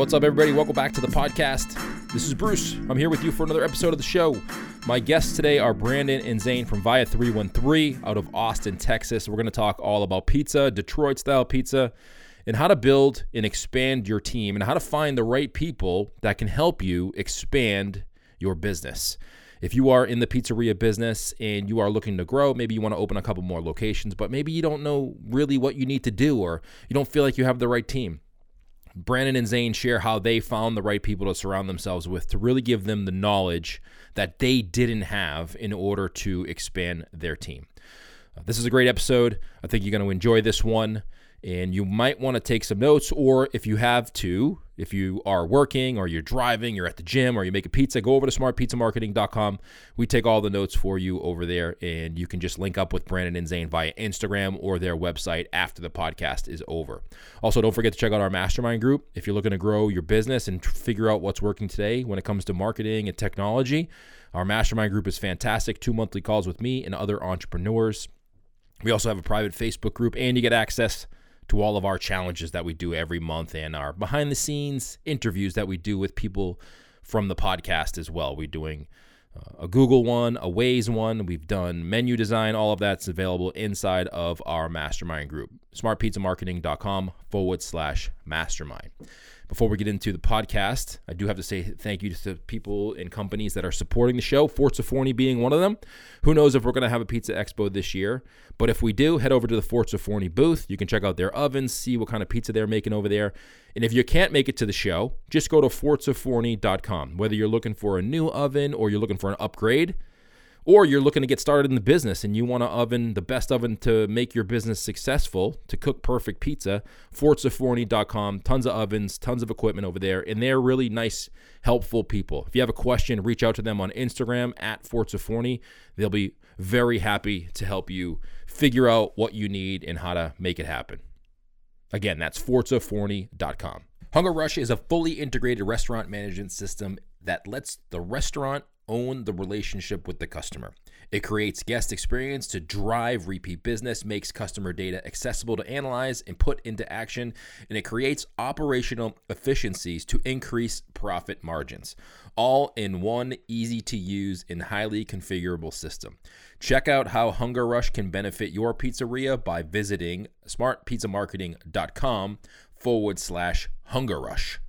What's up, everybody? Welcome back to the podcast. This is Bruce. I'm here with you for another episode of the show. My guests today are Brandon and Zane from Via 313 out of Austin, Texas. We're going to talk all about pizza, Detroit style pizza, and how to build and expand your team and how to find the right people that can help you expand your business. If you are in the pizzeria business and you are looking to grow, maybe you want to open a couple more locations, but maybe you don't know really what you need to do or you don't feel like you have the right team. Brandon and Zane share how they found the right people to surround themselves with to really give them the knowledge that they didn't have in order to expand their team. Uh, this is a great episode. I think you're going to enjoy this one and you might want to take some notes or if you have to if you are working or you're driving you're at the gym or you make a pizza go over to smartpizzamarketing.com we take all the notes for you over there and you can just link up with brandon and zane via instagram or their website after the podcast is over. Also don't forget to check out our mastermind group. If you're looking to grow your business and figure out what's working today when it comes to marketing and technology our mastermind group is fantastic. Two monthly calls with me and other entrepreneurs. We also have a private facebook group and you get access to all of our challenges that we do every month and our behind the scenes interviews that we do with people from the podcast as well. We're doing uh, a Google one, a Waze one. We've done menu design. All of that's available inside of our mastermind group. SmartPizzaMarketing.com forward slash mastermind. Before we get into the podcast, I do have to say thank you to the people and companies that are supporting the show, Forza Forni being one of them. Who knows if we're going to have a pizza expo this year, but if we do, head over to the Forza Forni booth. You can check out their ovens, see what kind of pizza they're making over there. And if you can't make it to the show, just go to forzaforni.com. Whether you're looking for a new oven or you're looking for an upgrade, or you're looking to get started in the business and you want an oven, the best oven to make your business successful, to cook perfect pizza, forzaforni.com. Tons of ovens, tons of equipment over there, and they're really nice, helpful people. If you have a question, reach out to them on Instagram at Forzaforni. They'll be very happy to help you figure out what you need and how to make it happen. Again, that's forzaforni.com. Hunger Rush is a fully integrated restaurant management system that lets the restaurant own the relationship with the customer. It creates guest experience to drive repeat business, makes customer data accessible to analyze and put into action, and it creates operational efficiencies to increase profit margins, all in one easy to use and highly configurable system. Check out how Hunger Rush can benefit your pizzeria by visiting smartpizzamarketing.com forward slash hunger rush.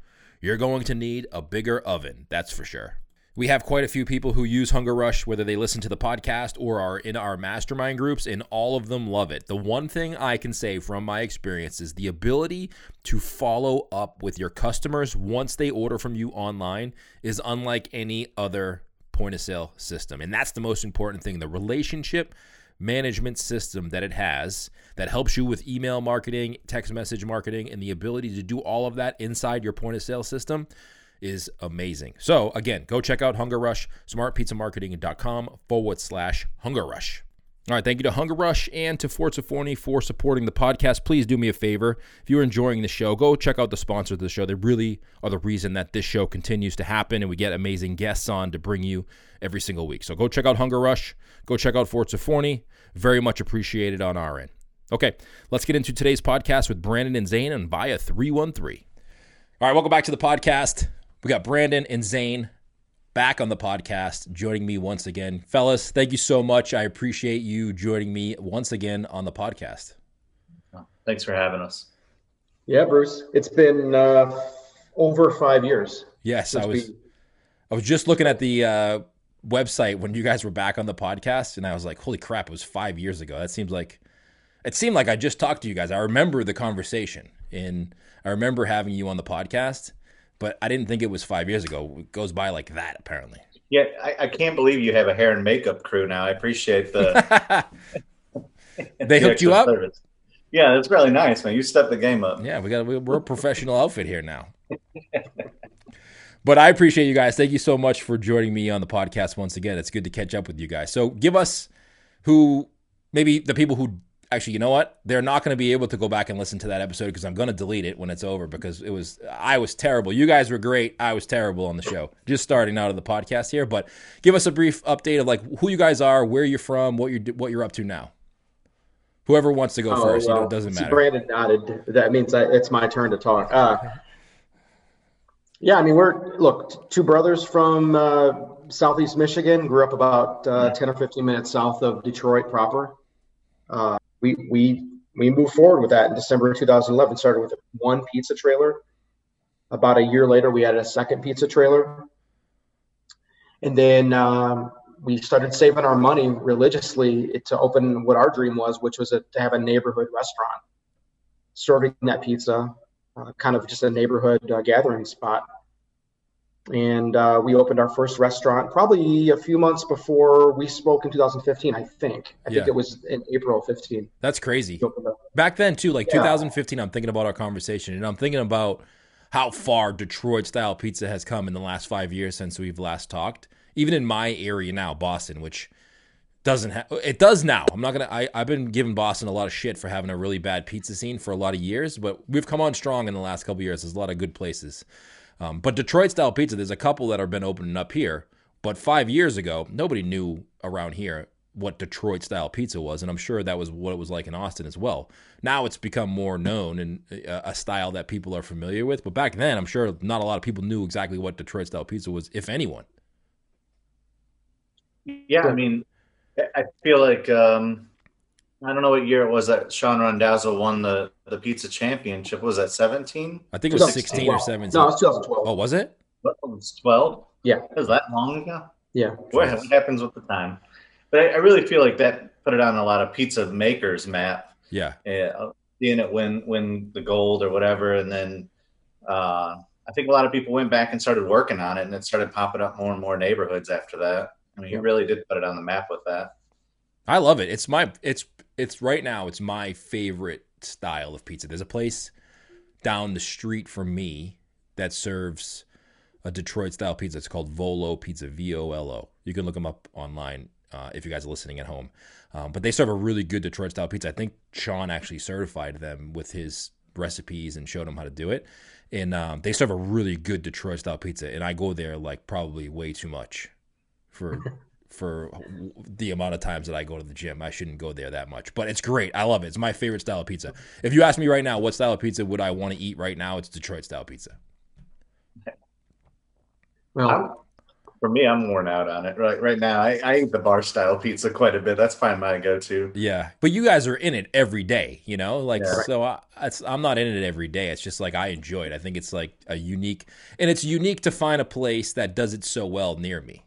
You're going to need a bigger oven, that's for sure. We have quite a few people who use Hunger Rush, whether they listen to the podcast or are in our mastermind groups, and all of them love it. The one thing I can say from my experience is the ability to follow up with your customers once they order from you online is unlike any other point of sale system. And that's the most important thing the relationship management system that it has that helps you with email marketing, text message marketing, and the ability to do all of that inside your point of sale system is amazing. So again, go check out Hunger Rush, smartpizzamarketing.com forward slash Hunger Rush. All right, thank you to Hunger Rush and to Forza Forni for supporting the podcast. Please do me a favor. If you're enjoying the show, go check out the sponsors of the show. They really are the reason that this show continues to happen and we get amazing guests on to bring you every single week. So go check out Hunger Rush. Go check out Forza Forni. Very much appreciated on our end. Okay, let's get into today's podcast with Brandon and Zane on Via 313. All right, welcome back to the podcast. We got Brandon and Zane back on the podcast, joining me once again. Fellas, thank you so much. I appreciate you joining me once again on the podcast. Thanks for having us. Yeah, Bruce. It's been uh, over five years. Yes, I was. We... I was just looking at the uh, website when you guys were back on the podcast, and I was like, "Holy crap! It was five years ago." That seems like it seemed like I just talked to you guys. I remember the conversation, and I remember having you on the podcast but I didn't think it was five years ago. It goes by like that, apparently. Yeah, I, I can't believe you have a hair and makeup crew now. I appreciate the. they the hooked you up. Service. Yeah, that's really nice, man. You stepped the game up. Yeah, we got we're a professional outfit here now. but I appreciate you guys. Thank you so much for joining me on the podcast once again. It's good to catch up with you guys. So give us who maybe the people who actually, you know what? They're not going to be able to go back and listen to that episode because I'm going to delete it when it's over because it was I was terrible. You guys were great. I was terrible on the show. Just starting out of the podcast here, but give us a brief update of like who you guys are, where you're from, what you're what you're up to now. Whoever wants to go oh, first, well, you know, it doesn't matter. Brandon nodded. That means it's my turn to talk. Uh, Yeah, I mean, we're look two brothers from uh, southeast Michigan. Grew up about uh, ten or fifteen minutes south of Detroit proper. Uh, we we we moved forward with that in December 2011. Started with one pizza trailer. About a year later, we added a second pizza trailer, and then um, we started saving our money religiously to open what our dream was, which was a, to have a neighborhood restaurant serving that pizza, uh, kind of just a neighborhood uh, gathering spot. And uh, we opened our first restaurant probably a few months before we spoke in 2015, I think. I Yeah. think it was in April of 15. That's crazy. we opened up. Back then too, like Yeah. 2015, I'm thinking about our conversation, and I'm thinking about how far Detroit style pizza has come in the last five years since we've last talked. Even in my area now, Boston, which doesn't have it does now. I'm not gonna. I, I've been giving Boston a lot of shit for having a really bad pizza scene for a lot of years, but we've come on strong in the last couple years. There's a lot of good places. Um, but Detroit style pizza, there's a couple that have been opening up here. But five years ago, nobody knew around here what Detroit style pizza was, and I'm sure that was what it was like in Austin as well. Now it's become more known and uh, a style that people are familiar with. But back then, I'm sure not a lot of people knew exactly what Detroit style pizza was, if anyone. Yeah, I mean, I- I feel like um, I don't know what year it was that Shawn Randazzo won the the pizza championship. Was that 17? I think it was 16 or 17. No, it's 2012. Oh, was it? What, it was 12? Yeah. It was that long ago? Yeah. What, what happens with the time? But I, I really feel like that put it on a lot of pizza makers' map. Yeah. uh, seeing it win win the gold or whatever, and then uh, I think a lot of people went back and started working on it, and it started popping up more and more neighborhoods after that. I mean, he really did put it on the map with that. I love it. It's my it's it's right now it's my favorite style of pizza. There's a place down the street from me that serves a Detroit style pizza. It's called Volo Pizza, V O L O. You can look them up online uh, if you guys are listening at home. Um, but they serve a really good Detroit style pizza. I think Shawn actually certified them with his recipes and showed them how to do it. And um, they serve a really good Detroit style pizza. And I go there like probably way too much for for the amount of times that I go to the gym. I shouldn't go there that much, but it's great. I love it. It's my favorite style of pizza. If you ask me right now, what style of pizza would I want to eat right now? It's Detroit style pizza. Well, I'm, for me, I'm worn out on it right right now. I, I eat the bar style pizza quite a bit. That's probably my go to. Yeah, but you guys are in it every day, you know. Like, Yeah. so I, it's, I'm not in it every day. It's just like I enjoy it. I think it's like a unique, and it's unique to find a place that does it so well near me.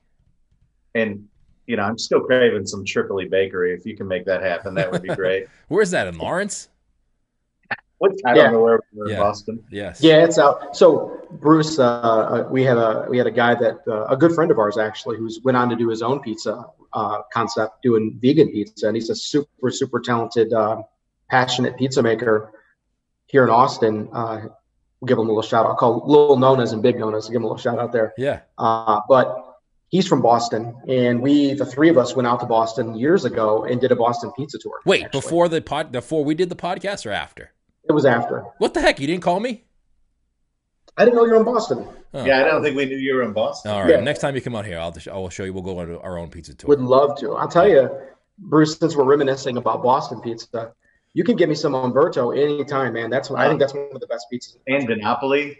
And you know, I'm still craving some Tripoli Bakery. If you can make that happen, that would be great. Where's that in Lawrence? What I don't know where we're Yeah. in Boston. Yes. Yeah, it's out. So Bruce, uh, uh, we had a we had a guy that uh, a good friend of ours actually, who's went on to do his own pizza uh, concept, doing vegan pizza, and he's a super super talented, uh, passionate pizza maker here in Austin. Uh, we'll give him a little shout out. Call little Nonas and big Nonas. Give him a little shout out there. Yeah. Uh, but he's from Boston, and we the three of us went out to Boston years ago and did a Boston pizza tour. Wait, actually. before the pod, before we did the podcast or after? it was after. What the heck? You didn't call me? I didn't know you were in Boston. Oh. Yeah, I don't think we knew you were in Boston. All right. Yeah. Next time you come out here, I'll just, I will show you. We'll go on our own pizza tour. Would love to. I'll tell you, Bruce, since we're reminiscing about Boston pizza, you can give me some Umberto anytime, man. That's what I think that's one of the best pizzas. And Monopoly.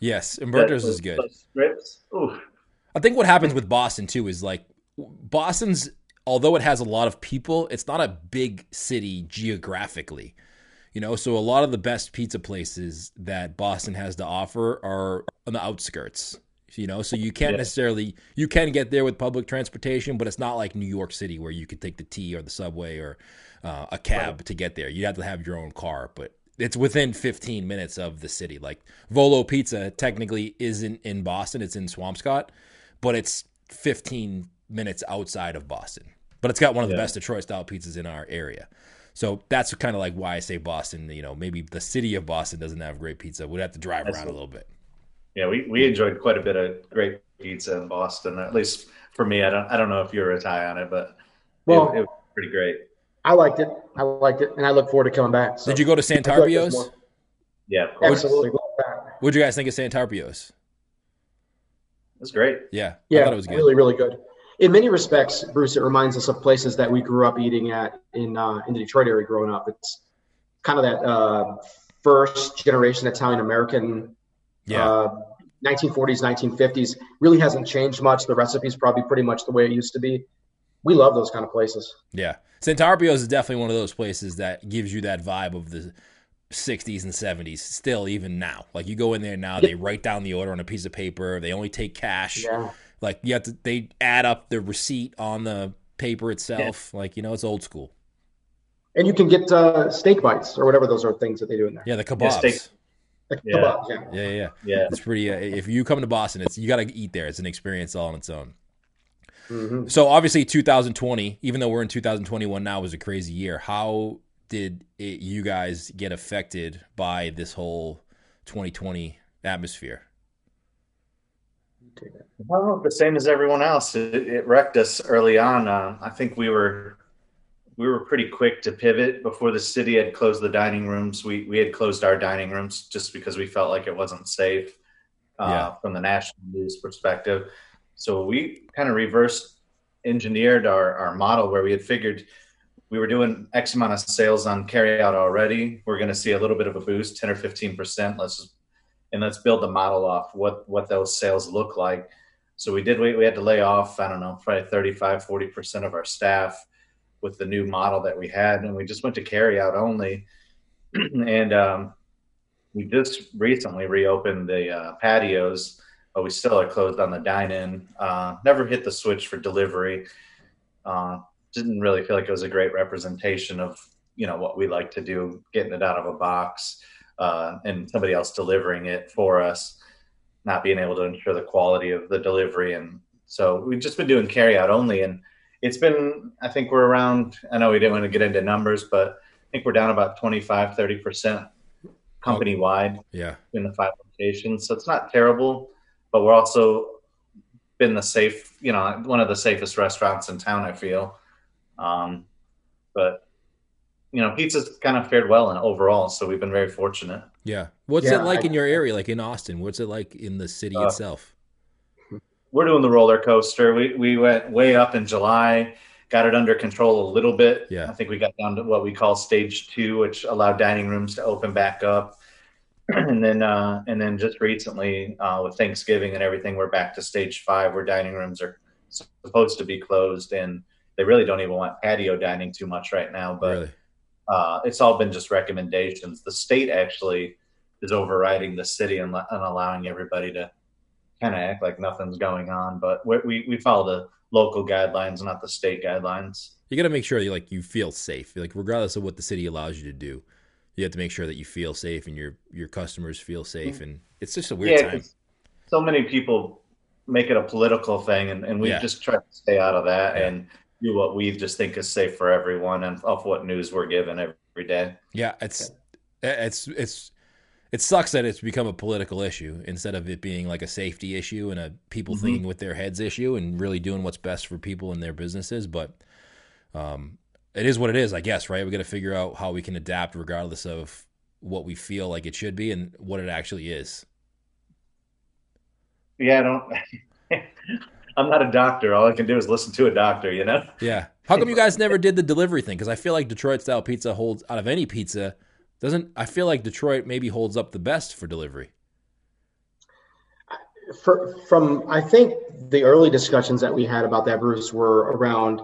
yes, Umberto's is good. Strips. Ooh. I think what happens with Boston too is like Boston's, although it has a lot of people, it's not a big city geographically. You know, so a lot of the best pizza places that Boston has to offer are on the outskirts. You know, so you can't Yeah. necessarily you can get there with public transportation, but it's not like New York City where you could take the T or the subway or uh, a cab to get there. You have to have your own car, but it's within 15 minutes of the city. Like Volo Pizza technically isn't in Boston; it's in Swampscott, but it's 15 minutes outside of Boston. But it's got one of the Yeah. best Detroit style pizzas in our area. So that's kind of like why I say Boston. You know, maybe the city of Boston doesn't have great pizza. We'd have to drive That's around a little bit. Yeah, we, we enjoyed quite a bit of great pizza in Boston. At least for me, I don't I don't know if you're a tie on it, but Well, it, it was pretty great. I liked it. I liked it, and I look forward to coming back. So Did you go to I like Santarpio's? Yeah, of course. Absolutely. What'd you guys think of Santarpio's? It was great. Yeah, I Yeah, thought it was good. really, really good. In many respects, Bruce, it reminds us of places that we grew up eating at in uh, in the Detroit area growing up. It's kind of that uh, first generation Italian American Yeah, uh, 1940s, 1950s. Really hasn't changed much. The recipe's probably pretty much the way it used to be. We love those kind of places. Yeah. Santarpio's is definitely one of those places that gives you that vibe of the 60s and 70s still even now. Like you go in there now, they write down the order on a piece of paper. They only take cash. Yeah. Like you have to they add up the receipt on the paper itself. Like, you know, it's old school. And you can get uh, steak bites or whatever those are things that they do in there. Yeah, the kebabs. steak- Like Yeah. kebabs, yeah. Yeah, yeah, yeah. Yeah. It's pretty. Uh, if you come to Boston, it's you got to eat there. It's an experience all on its own. Mhm. So obviously, 2020, even though we're in 2021 now, was a crazy year. How did it, you guys get affected by this whole 2020 atmosphere? Take that. I don't know, the same as everyone else. It, it wrecked us early on. Uh, I think we were we were pretty quick to pivot before the city had closed the dining rooms. We we had closed our dining rooms just because we felt like it wasn't safe uh, Yeah. from the national news perspective. So we kind of reverse engineered our, our model where we had figured we were doing X amount of sales on carryout already. We're going to see a little bit of a boost, 10 or 15%. Let's and let's build the model off what, what those sales look like. So we did, we, we had to lay off, I don't know, probably 35, 40% of our staff with the new model that we had. And we just went to carry out only. and um, we just recently reopened the uh, patios, but we still are closed on the dine in. Uh, never hit the switch for delivery. Uh, didn't really feel like it was a great representation of you know what we like to do, getting it out of a box uh, and somebody else delivering it for us, not being able to ensure the quality of the delivery. And so we've just been doing carry out only, and it's been I think we're around. I know we didn't want to get into numbers, but I think we're down about 25, 30 percent company wide Yeah, in the five locations. So it's not terrible, but we're also been the safe, you know, one of the safest restaurants in town, I feel. Um, but you know, pizza's kind of fared well and overall, so we've been very fortunate. yeah. What's Yeah, it like I- in your area, like in Austin? What's it like in the city Uh, itself? We're doing the roller coaster. We we went way up in July, got it under control a little bit. Yeah. I think we got down to what we call stage two, which allowed dining rooms to open back up. and then uh, and then just recently uh, with Thanksgiving and everything, we're back to stage five, where dining rooms are supposed to be closed, and they really don't even want patio dining too much right now. But really? uh, it's all been just recommendations. The state actually is overriding the city and, and allowing everybody to kind of act like nothing's going on. But we, we we follow the local guidelines, not the state guidelines. You got to make sure you like you feel safe. Like regardless of what the city allows you to do, you have to make sure that you feel safe and your your customers feel safe. And it's just a weird yeah, time. so many people make it a political thing, and, and we Yeah. just try to stay out of that Yeah. and do what we just think is safe for everyone, and off what news we're given every day. Yeah, it's it's it's it sucks that it's become a political issue instead of it being like a safety issue and a people Mhm. thinking with their heads issue and really doing what's best for people and their businesses. But um, it is what it is, I guess. Right? We got to figure out how we can adapt regardless of what we feel like it should be and what it actually is. Yeah, I don't. I'm not a doctor. All I can do is listen to a doctor. You know. Yeah. How come you guys never did the delivery thing? Because I feel like Detroit style pizza holds out of any pizza. Doesn't I feel like Detroit maybe holds up the best for delivery? For, from I think the early discussions that we had about that, Bruce, were around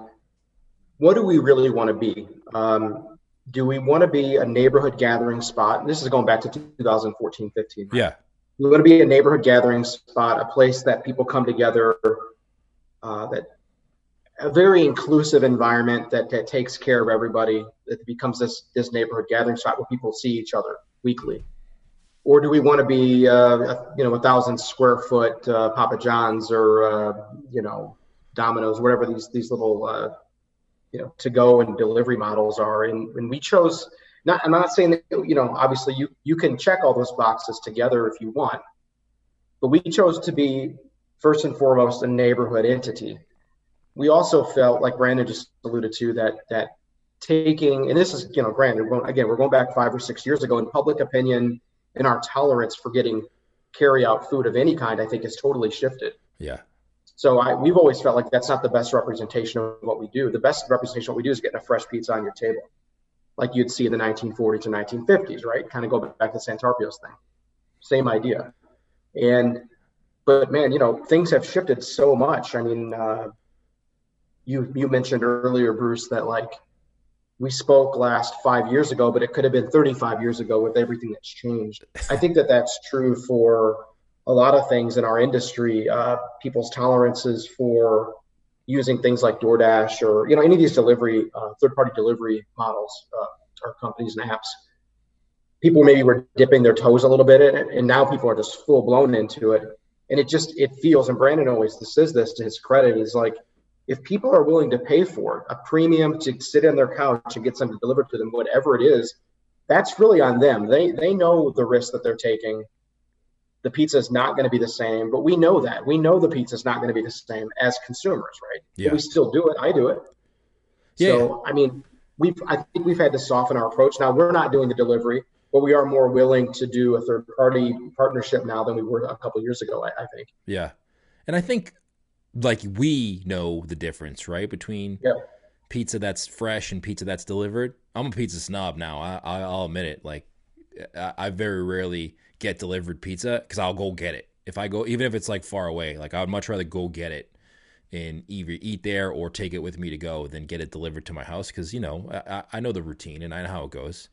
what do we really want to be? Um, do we want to be a neighborhood gathering spot? And this is going back to 2014, 15. right? Yeah. We want to be a neighborhood gathering spot, a place that people come together, uh, that a very inclusive environment that, that takes care of everybody. That becomes this this neighborhood gathering spot where people see each other weekly. Or do we want to be, uh, you know, a thousand square foot uh, Papa John's or uh, you know Domino's, whatever these these little uh, you know to go and delivery models are? And, and we chose not i'm not saying that you know obviously you you can check all those boxes together if you want but we chose to be first and foremost a neighborhood entity we also felt like brandon just alluded to that that taking and this is you know granted we're going, again we're going back five or six years ago in public opinion and our tolerance for getting carry out food of any kind i think has totally shifted Yeah. so I, we've always felt like that's not the best representation of what we do. The best representation of what we do is getting a fresh pizza on your table, like you'd see in the 1940s and 1950s, right? Kind of go back to Santarpio's thing. Same idea. And but man, you know, things have shifted so much. I mean, uh, you you mentioned earlier, Bruce, that like we spoke last five years ago, but it could have been 35 years ago with everything that's changed. I think that that's true for a lot of things in our industry. Uh, people's tolerances for using things like DoorDash or you know any of these delivery uh, third-party delivery models uh, or companies and apps. People maybe were dipping their toes a little bit in it, and now people are just full blown into it. And it just it feels, and Brandon always says this to his credit, is like if people are willing to pay for it, a premium to sit on their couch and get something delivered to them, whatever it is, that's really on them. They they know the risk that they're taking. The pizza is not going to be the same, but we know that. We know the pizza is not going to be the same as consumers, right? Yeah. But we still do it. I do it. Yeah. So I mean, we've I think we've had to soften our approach. Now we're not doing the delivery, but we are more willing to do a third party partnership now than we were a couple years ago. I, I think. Yeah, and I think like we know the difference, right, between Yeah. pizza that's fresh and pizza that's delivered. I'm a pizza snob now. I, I I'll admit it. Like I, I very rarely get delivered pizza because I'll go get it. If I go, even if it's like far away, like I would much rather go get it and either eat there or take it with me to go than get it delivered to my house because you know I, I know the routine and I know how it goes.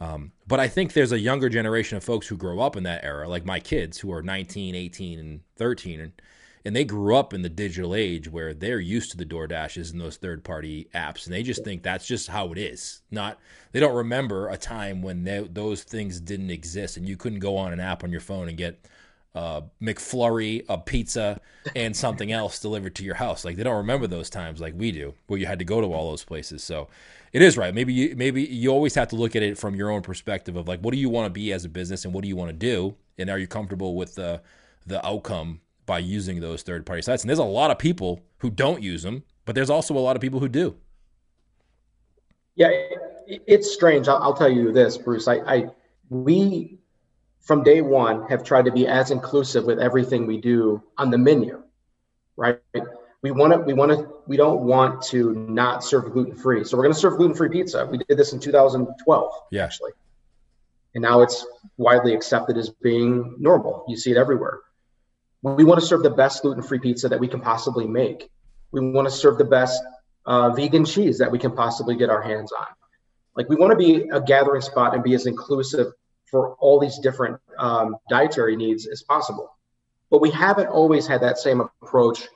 Um, but I think there's a younger generation of folks who grow up in that era, like my kids who are 19, 18, and 13, and and they grew up in the digital age where they're used to the door dashes and those third party apps and they just think that's just how it is. Not they don't remember a time when they, those things didn't exist and you couldn't go on an app on your phone and get uh, mcflurry a pizza and something else delivered to your house. Like they don't remember those times like we do where you had to go to all those places. So it is right maybe you maybe you always have to look at it from your own perspective of like what do you want to be as a business and what do you want to do and are you comfortable with the the outcome by using those third party sites. And there's a lot of people who don't use them, but there's also a lot of people who do. Yeah, it, it's strange. I'll, I'll, tell you this, Bruce. I, I, we, from day one, have tried to be as inclusive with everything we do on the menu, right? We want to, we want to, we don't want to not serve gluten free. So we're going to serve gluten free pizza. We did this in 2012, yeah. actually, and now it's widely accepted as being normal. You see it everywhere. We want to serve the best gluten free pizza that we can possibly make. We want to serve the best uh, vegan cheese that we can possibly get our hands on. Like we want to be a gathering spot and be as inclusive for all these different um, dietary needs as possible. But we haven't always had that same approach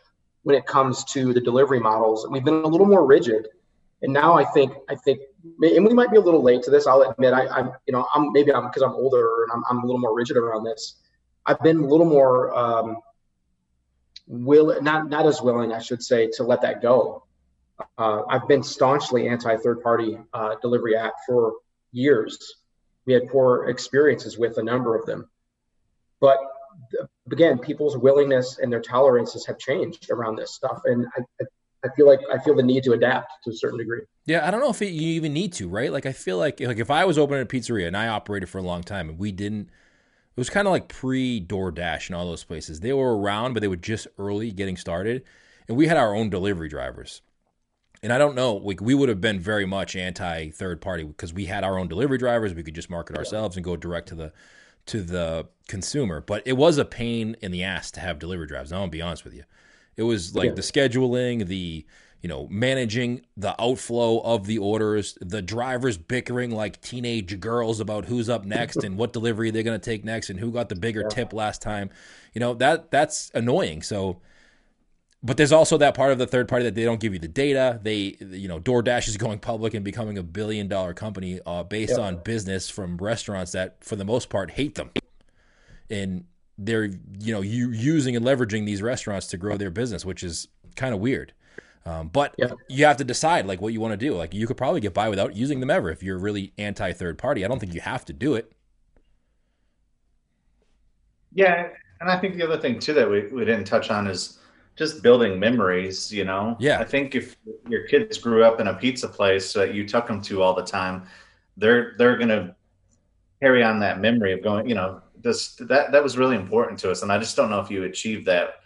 when it comes to the delivery models. We've been a little more rigid, and now I think I think, and we might be a little late to this. I'll admit I, am you know I'm maybe I'm because I'm older and I'm, I'm a little more rigid around this. I've been a little more um, will not not as willing, I should say, to let that go. Uh, I've been staunchly anti third party uh, delivery app for years. We had poor experiences with a number of them, but again, people's willingness and their tolerances have changed around this stuff, and I, I feel like I feel the need to adapt to a certain degree. Yeah, I don't know if it, you even need to, right? Like I feel like like if I was opening a pizzeria and I operated for a long time and we didn't it was kind of like pre DoorDash and all those places. They were around, but they were just early getting started. And we had our own delivery drivers. And I don't know, like we would have been very much anti third party because we had our own delivery drivers. We could just market ourselves and go direct to the to the consumer. But it was a pain in the ass to have delivery drivers. I'll be honest with you. It was like yeah. the scheduling, the you know, managing the outflow of the orders, the drivers bickering like teenage girls about who's up next and what delivery they're going to take next and who got the bigger yeah. tip last time. You know, that that's annoying. So but there's also that part of the third party that they don't give you the data. They, you know, DoorDash is going public and becoming a billion dollar company uh, based yeah. on business from restaurants that, for the most part, hate them, and they're, you know, you using and leveraging these restaurants to grow their business, which is kind of weird. Um, but yeah. you have to decide like what you want to do. Like you could probably get by without using them ever if you're really anti third party. I don't think you have to do it. Yeah, and I think the other thing too that we, we didn't touch on is just building memories. You know, yeah. I think if your kids grew up in a pizza place that you took them to all the time, they're they're gonna carry on that memory of going. You know, this that that was really important to us, and I just don't know if you achieved that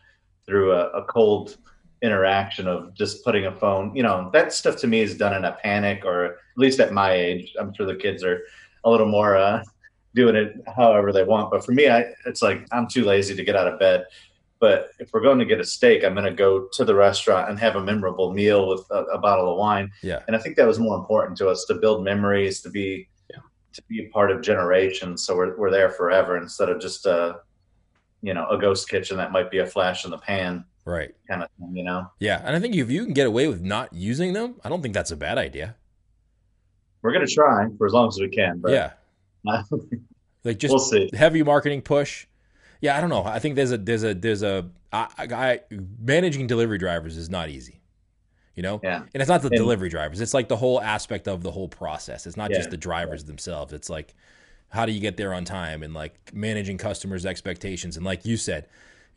through a, a cold interaction of just putting a phone you know that stuff to me is done in a panic or at least at my age i'm sure the kids are a little more uh, doing it however they want but for me I, it's like i'm too lazy to get out of bed But if we're going to get a steak, I'm going to go to the restaurant and have a memorable meal with a, a bottle of wine. Yeah. And I think that was more important to us to build memories, to be Yeah. to be a part of generations. So we're we're there forever instead of just a you know a ghost kitchen that might be a flash in the pan Right. kind of thing. You know, Yeah. And I think if you can get away with not using them, I don't think that's a bad idea. we're going to try for as long as we can. But yeah. Like just we'll see. heavy marketing push. Yeah, I don't know. I think there's a there's a there's a I, I managing delivery drivers is not easy. You know? Yeah. And it's not the And- delivery drivers. It's like the whole aspect of the whole process. It's not Yeah. just the drivers themselves. It's like how do you get there on time and like managing customers' expectations and like you said,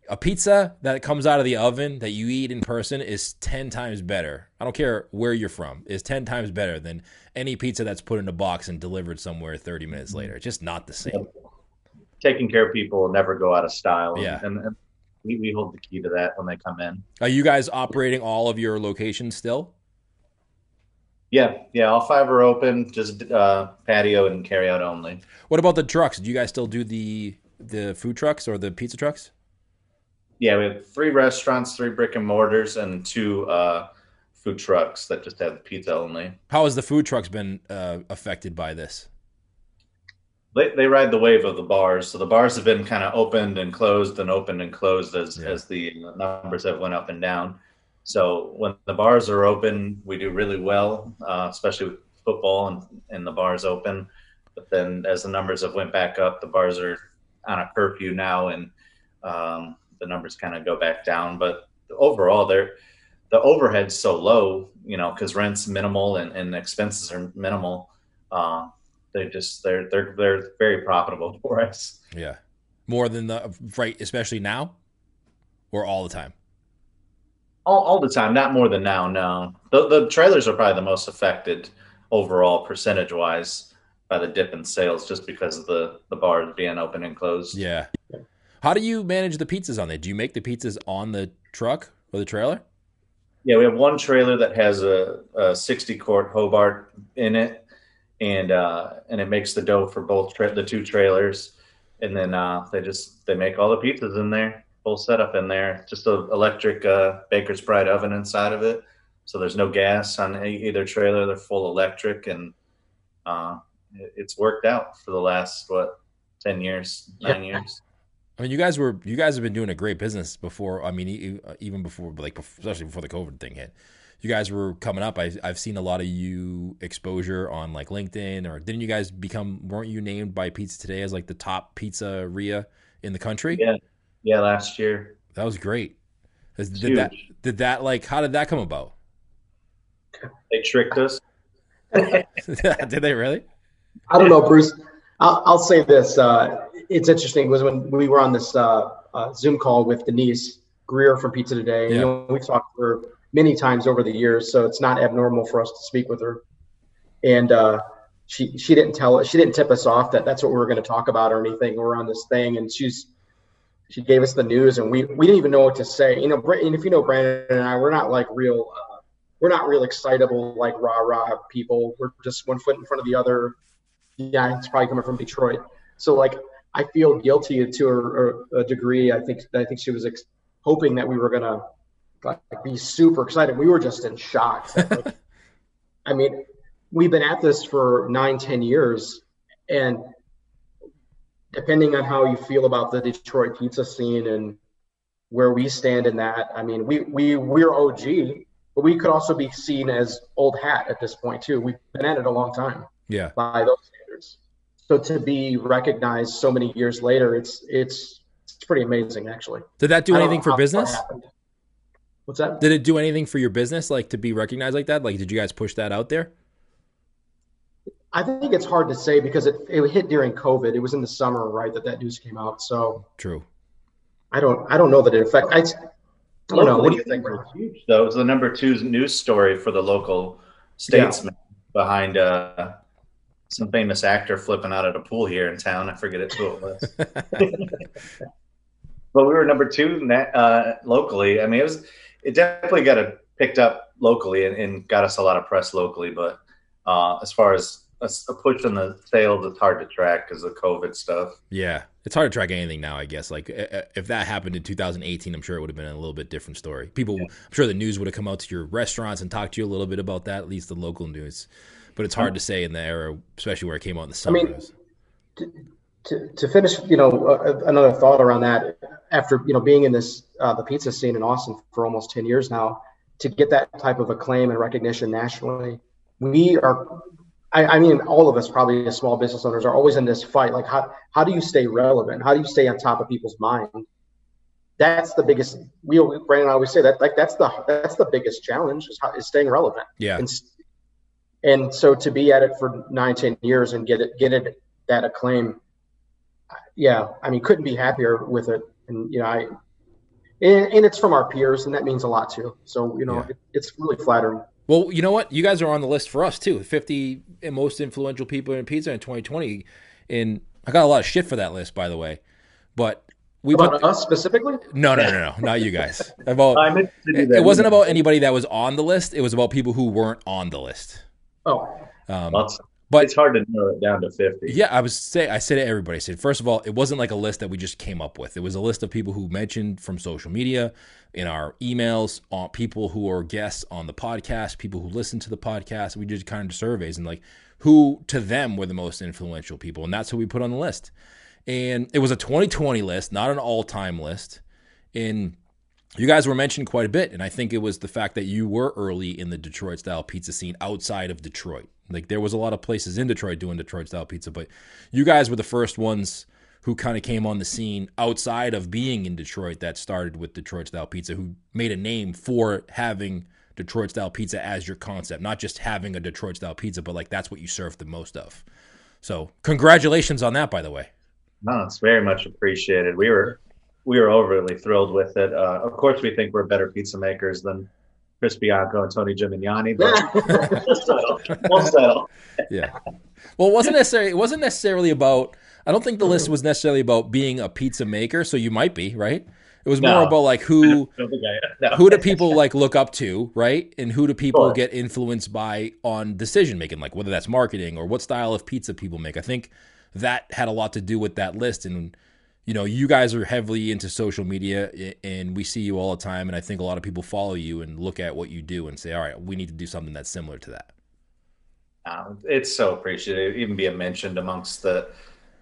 a pizza that comes out of the oven that you eat in person is 10 times better. I don't care where you're from. Is 10 times better than any pizza that's put in a box and delivered somewhere 30 minutes mm-hmm. later. It's just not the same. Taking care of people will never go out of style. Yeah. and, and we, we hold the key to that when they come in. Are you guys operating all of your locations still? Yeah, yeah. All five are open, just uh, patio and carry out only. What about the trucks? Do you guys still do the the food trucks or the pizza trucks? Yeah, we have three restaurants, three brick and mortars, and two uh, food trucks that just have pizza only. How has the food trucks been uh, affected by this? They, they ride the wave of the bars, so the bars have been kind of opened and closed and opened and closed as Yeah. as the numbers have went up and down. So when the bars are open, we do really well, uh, especially with football and, and the bars open. But then as the numbers have went back up, the bars are on a curfew now, and um, the numbers kind of go back down. But overall, they're the overhead's so low, you know, because rent's minimal and, and expenses are minimal. Uh, they just they're they're they're very profitable for us. Yeah, more than the right, especially now, or all the time. All, all the time, not more than now. No, the the trailers are probably the most affected overall percentage wise by the dip in sales, just because of the the bars being open and closed. Yeah. How do you manage the pizzas on there? Do you make the pizzas on the truck or the trailer? Yeah, we have one trailer that has a, a 60 quart Hobart in it, and uh, and it makes the dough for both tra- the two trailers, and then uh, they just they make all the pizzas in there, full setup in there, just a electric uh, Baker's Pride oven inside of it, so there's no gas on either trailer. They're full electric, and uh, it's worked out for the last what ten years, nine years. I mean, you guys were you guys have been doing a great business before. I mean, even before like especially before the COVID thing hit, you guys were coming up. I, I've seen a lot of you exposure on like LinkedIn, or didn't you guys become? Weren't you named by Pizza Today as like the top pizzeria in the country? Yeah. Yeah, last year. That was great. Is- It's Did that huge. did that like how did that come about? They tricked us. did they really? I don't know, Bruce. I'll, I'll say this. Uh, it's interesting was when we were on this uh, uh, Zoom call with Denise Greer from Pizza Today. Yeah. You know, we've talked to her many times over the years, so it's not abnormal for us to speak with her. And uh, she she didn't tell us, she didn't tip us off that that's what we were going to talk about or anything. We're on this thing, and she's she gave us the news, and we we didn't even know what to say. You know, and if you know Brandon and I, we're not like real. Uh, we're not real excitable like rah rah people. We're just one foot in front of the other. Yeah, it's probably coming from Detroit. So like, I feel guilty to a, a degree. I think I think she was ex- hoping that we were gonna like, be super excited. We were just in shock. Like, I mean, we've been at this for nine, ten years, and depending on how you feel about the Detroit pizza scene and where we stand in that, I mean, we we we're OG, but we could also be seen as old hat at this point too. We've been at it a long time Yeah. by those standards. So to be recognized so many years later, it's it's it's pretty amazing actually. Did that do anything for business? Happened. What's that? Did it do anything for your business, like to be recognized like that? Like, did you guys push that out there? I think it's hard to say because it, it hit during COVID. It was in the summer, right, that that news came out. So True. I don't I don't know that it affect. I, I don't know. What do you think? Locally, it's huge, though. It was the number two news story for the local statesman behind uh, some famous actor flipping out at a pool here in town. I forget it who it was. but we were number two uh, locally. I mean, it was it definitely got it picked up locally and, and got us a lot of press locally. But uh, as far as a, a push in the sales it's hard to track because of COVID stuff. Yeah, it's hard to track anything now. I guess like if that happened in 2018, I'm sure it would have been a little bit different story. People, yeah. I'm sure the news would have come out to your restaurants and talked to you a little bit about that, at least the local news. But it's hard to say in the era, especially where it came out in the summer. I mean, to, to, to finish, you know, uh, another thought around that. After you know being in this uh, the pizza scene in Austin for almost 10 years now, to get that type of acclaim and recognition nationally, we are I, I, mean, all of us probably as small business owners are always in this fight. Like, how, how do you stay relevant? How do you stay on top of people's mind? That's the biggest. We, Brandon, I always say that. Like, that's the that's the biggest challenge is, how, is staying relevant. Yeah. And, and so to be at it for nine, ten years and get it get it that acclaim, yeah, I mean, couldn't be happier with it. And you know, I and, and it's from our peers, and that means a lot too. So you know, yeah. it, it's really flattering. Well, you know what? You guys are on the list for us too. 50 most influential people in pizza in 2020. And I got a lot of shit for that list, by the way. But we about put, us specifically? No, no, no, no, not you guys. About it, it wasn't about anybody that was on the list. It was about people who weren't on the list. Oh, um, but it's hard to narrow it down to 50. Yeah, I was say I said to everybody. I said first of all, it wasn't like a list that we just came up with. It was a list of people who mentioned from social media in our emails on people who are guests on the podcast, people who listen to the podcast. We did kind of surveys and like who to them were the most influential people, and that's who we put on the list. And it was a 2020 list, not an all-time list. And you guys were mentioned quite a bit, and I think it was the fact that you were early in the Detroit style pizza scene outside of Detroit. Like there was a lot of places in Detroit doing Detroit style pizza, but you guys were the first ones who kind of came on the scene outside of being in Detroit that started with Detroit style pizza, who made a name for having Detroit style pizza as your concept, not just having a Detroit style pizza, but like that's what you serve the most of. So, congratulations on that, by the way. No, it's very much appreciated. We were we were overly thrilled with it. Uh, of course, we think we're better pizza makers than Chris Bianco and Tony Gemignani, but we'll settle. We'll settle. Yeah. Well, it wasn't necessarily it wasn't necessarily about I don't think the list was necessarily about being a pizza maker, so you might be, right? It was more about like who no. who do people like look up to, right? And who do people sure. get influenced by on decision making, like whether that's marketing or what style of pizza people make. I think that had a lot to do with that list and you know, you guys are heavily into social media and we see you all the time and I think a lot of people follow you and look at what you do and say, "All right, we need to do something that's similar to that." Uh, it's so appreciated even being mentioned amongst the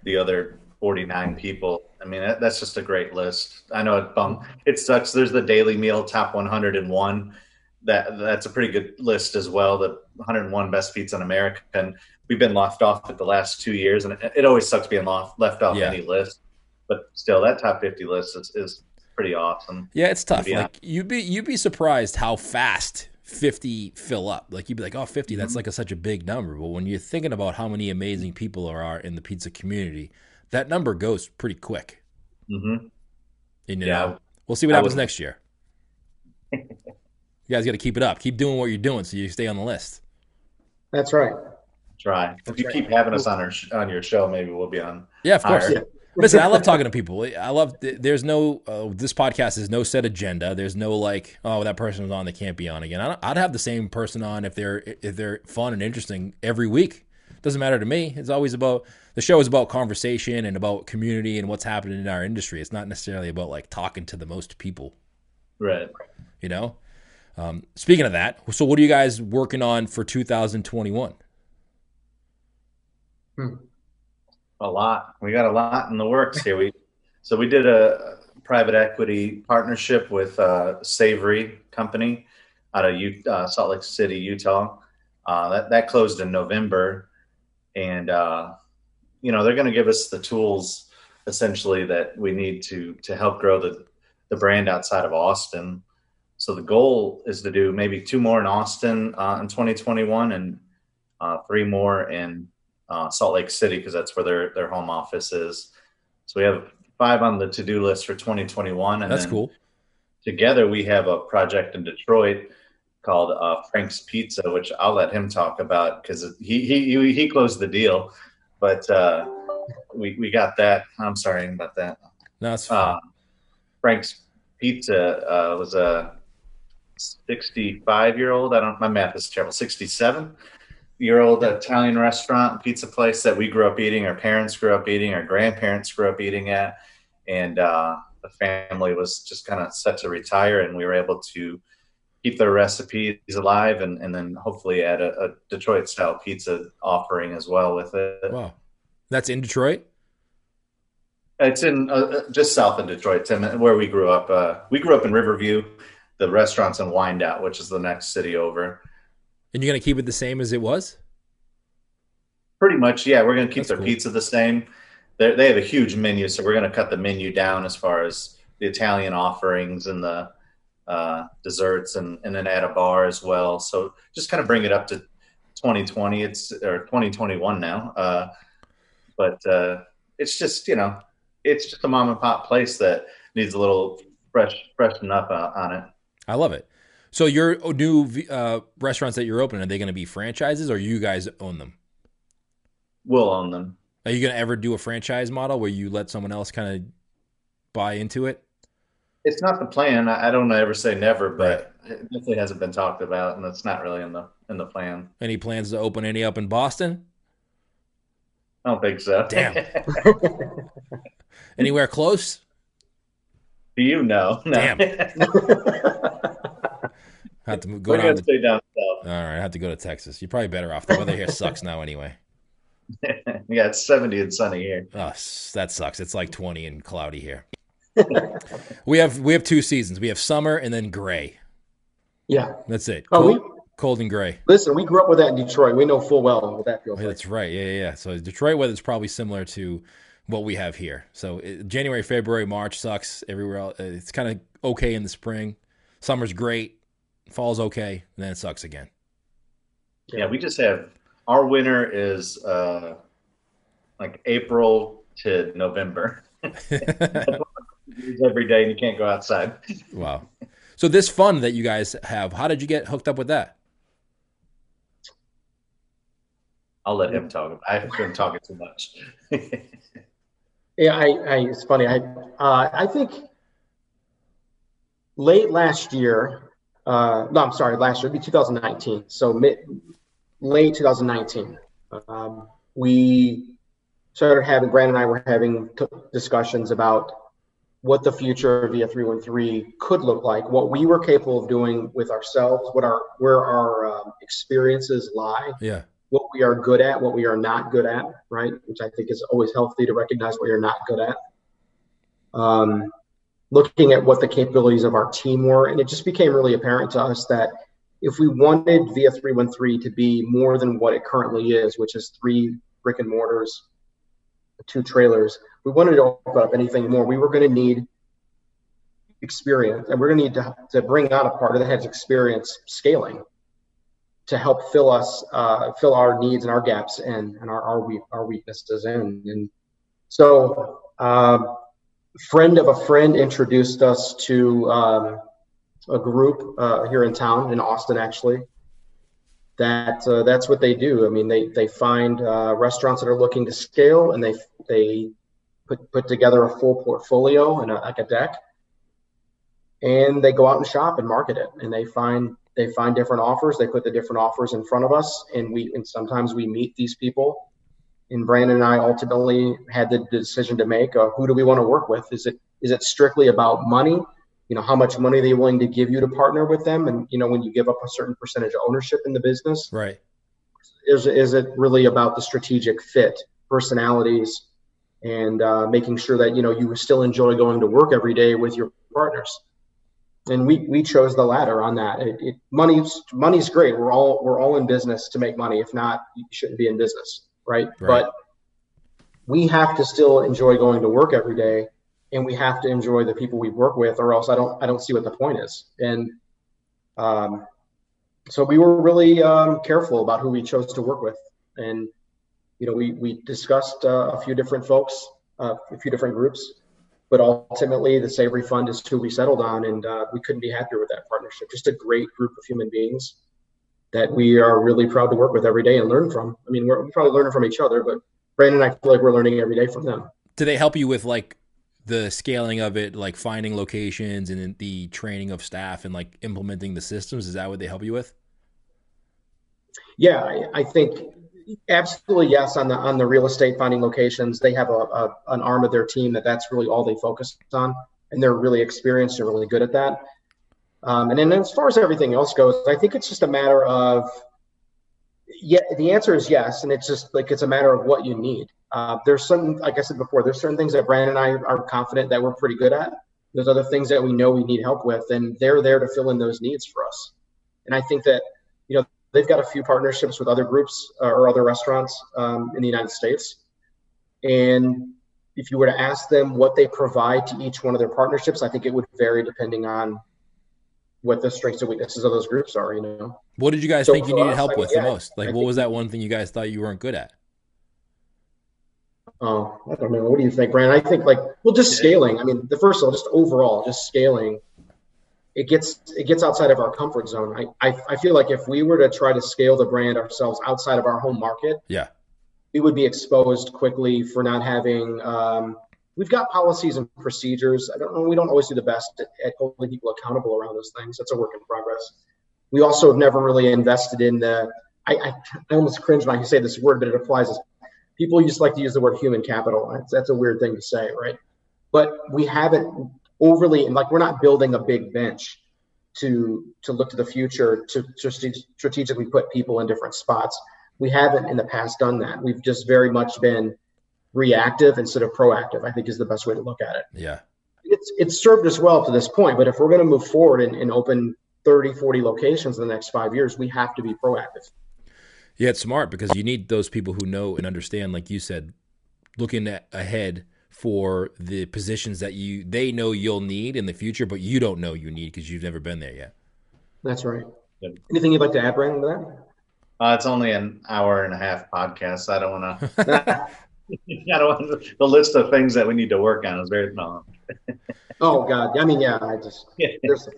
the other 49 people. I mean, that's just a great list. I know it bum it sucks. There's the Daily Meal top 101. That that's a pretty good list as well. The 101 best pizza in America, and we've been left off at the last two years, and it, it always sucks being left left off yeah. any list. But still, that top 50 list is, is pretty awesome. Yeah, it's tough. Like you'd be you'd be surprised how fast 50 fill up. Like you'd be like, oh, 50, mm-hmm. that's like a, such a big number. But when you're thinking about how many amazing people there are in the pizza community, that number goes pretty quick. Mm-hmm. And, yeah. Know, we'll see what happens next year. you guys got to keep it up. Keep doing what you're doing so you stay on the list. That's right. Try. If you keep having us on our on your show, maybe we'll be on. Yeah, of course. Yeah. Listen, I love talking to people. I love. There's no. Uh, this podcast is no set agenda. There's no like, oh, that person was on, they can't be on again. I'd have the same person on if they're if they're fun and interesting every week. Doesn't matter to me. It's always about the show is about conversation and about community and what's happening in our industry. It's not necessarily about like talking to the most people. Right. You know. Um, speaking of that, so what are you guys working on for 2021? Hmm a lot. We got a lot in the works here. We so we did a private equity partnership with uh, Savory Company out of uh, Salt Lake City, Utah. Uh, that that closed in November, and uh, you know they're going to give us the tools essentially that we need to to help grow the the brand outside of Austin. So the goal is to do maybe two more in Austin uh, in 2021 and three more in uh, Salt Lake City because that's where their their home office is. So we have five on the to do list for 2021, and that's cool. Together, we have a project in Detroit called uh, Frank's Pizza, which I'll let him talk about because he, he he closed the deal, but uh, we we got that. I'm sorry about that. No, fine. Uh, Frank's Pizza uh, was a 65 year old. I don't. My math is terrible. 67 year old Italian restaurant, pizza place that we grew up eating. Our parents grew up eating. Our grandparents grew up eating at, and uh, the family was just kind of set to retire, and we were able to keep their recipes alive, and, and then hopefully add a, a Detroit style pizza offering as well with it. Wow, that's in Detroit. It's in uh, uh, just south of Detroit, Tim, where we grew up. Uh, we grew up in Riverview. The restaurant's in Wyandotte, which is the next city over. And you're gonna keep it the same as it was? Pretty much, yeah. We're gonna keep That's their cool. pizza the same. They're, they have a huge menu, so we're gonna cut the menu down as far as the Italian offerings and the uh, desserts, and, and then add a bar as well. So just kind of bring it up to 2020. It's or 2021 now. Uh, but uh, it's just you know, it's just a mom and pop place that needs a little fresh freshen up uh, on it. I love it. So your new uh, restaurants that you're opening are they going to be franchises or you guys own them? We'll own them. Are you going to ever do a franchise model where you let someone else kind of buy into it? It's not the plan. I, don't ever say never, but it definitely hasn't been talked about, and it's not really in the in the plan. Any plans to open any up in Boston? I don't think so. Damn. Anywhere close? Do you know? No. Damn. Have to go We're down. gonna stay down all right, I have to go to Texas. You're probably better off. The weather here sucks now anyway. yeah, it's seventy and sunny here. Oh, that sucks. It's like 20 and cloudy here. we have we have two seasons. We have summer and then gray. Yeah. That's it. Oh, Cold, we cold and gray. listen. We grew up with that in Detroit. We know full well what that feels Oh, like. that's right. Yeah, yeah, yeah. So Detroit weather is probably similar to what we have here. So it, January, February, March sucks everywhere else. Uh, It's kind of okay in the spring. Summer's great. Fall's okay, and then it sucks again. Yeah, we just have our winter is uh, like April to November. Every day, and you can't go outside. wow. So this fund that you guys have, how did you get hooked up with that? I'll let him talk. I've been talking too much. Yeah, I, I it's funny. I uh, I think late last year. Uh, no, I'm sorry, last year, it'd be 2019. So mid, late 2019, um, we started having. Grant and I were having t- discussions about what the future of VIA 313 could look like, what we were capable of doing with ourselves, what our where our um, experiences lie, Yeah. what we are good at, what we are not good at, right? Which I think is always healthy to recognize what you're not good at. Um, looking at what the capabilities of our team were, and it just became really apparent to us that if we wanted Via 313 to be more than what it currently is, which is three brick and mortars, two trailers, we wanted to open up anything more. We were going to need experience, and we're going to need to, to bring on a partner that has experience scaling to help fill us, uh, fill our needs and our gaps and, and our, our, our weaknesses in. And so, um, friend of a friend introduced us to um, a group uh, here in town in Austin, actually. That uh, that's what they do. I mean, they they find uh, restaurants that are looking to scale, and they they put put together a full portfolio and a, like a deck, and they go out and shop and market it, and they find they find different offers. They put the different offers in front of us, and we and sometimes we meet these people. And Brandon and I ultimately had the decision to make: uh, who do we want to work with? Is it is it strictly about money? You know, how much money are they willing to give you to partner with them? And you know, when you give up a certain percentage of ownership in the business, Right. is is it really about the strategic fit, personalities, and uh, making sure that you know you still enjoy going to work every day with your partners? And we we chose the latter on that. It, it, money's money's great. We're all we're all in business to make money. If not, you shouldn't be in business, right? Right. But we have to still enjoy going to work every day, and we have to enjoy the people we work with, or else I don't I don't see what the point is. And um, so we were really um, careful about who we chose to work with, and you know we we discussed uh, a few different folks, uh, a few different groups, but ultimately the Savory Fund is who we settled on, and uh, we couldn't be happier with that partnership. Just a great group of human beings that we are really proud to work with every day and learn from. I mean, we're, probably learning from each other, but Brandon and I feel like we're learning every day from them. Do they help you with like the scaling of it, like finding locations and the training of staff and like implementing the systems? Is that what they help you with? Yeah, I, I think absolutely yes on the on the real estate finding locations. They have a, a an arm of their team that that's really all they focus on, and they're really experienced and really good at that. Um, and then as far as everything else goes, I think it's just a matter of yeah. The answer is yes, and it's just like it's a matter of what you need. Uh, there's some, like I said before, there's certain things that Brandon and I are confident that we're pretty good at. There's other things that we know we need help with, and they're there to fill in those needs for us. And I think that you know they've got a few partnerships with other groups uh, or other restaurants um, in the United States, and if you were to ask them what they provide to each one of their partnerships, I think it would vary depending on what the strengths and weaknesses of those groups are. You know. What did you guys so think you needed us, help with yeah, the most? Like, I what was that one thing you guys thought you weren't good at? Oh, I don't know. What do you think, Brandon? I think like well, just scaling. I mean, the first of all, just overall, just scaling. It gets it gets outside of our comfort zone. I, I I feel like if we were to try to scale the brand ourselves outside of our home market, yeah, we would be exposed quickly for not having. Um, we've got policies and procedures. I don't know. We don't always do the best at, at holding people accountable around those things. That's a work in progress. We also have never really invested in the. I, I, I almost cringe when I say this word, but it applies as people just like to use the word human capital. That's, that's a weird thing to say, right? But we haven't overly, and like we're not building a big bench to to look to the future to, to strategically put people in different spots. We haven't in the past done that. We've just very much been reactive instead of proactive. I think is the best way to look at it. Yeah, it's it's served us well to this point. But if we're going to move forward and, and open 30, 40 locations in the next five years, we have to be proactive. Yeah, it's smart because you need those people who know and understand, like you said, looking at, ahead for the positions that you they know you'll need in the future, but you don't know you need because you've never been there yet. That's right. Yep. Anything you'd like to add, Brandon, to that? Uh, it's only an hour and a half podcast. I don't want to. I don't want the list of things that we need to work on is very long. oh God! I mean, yeah. I just.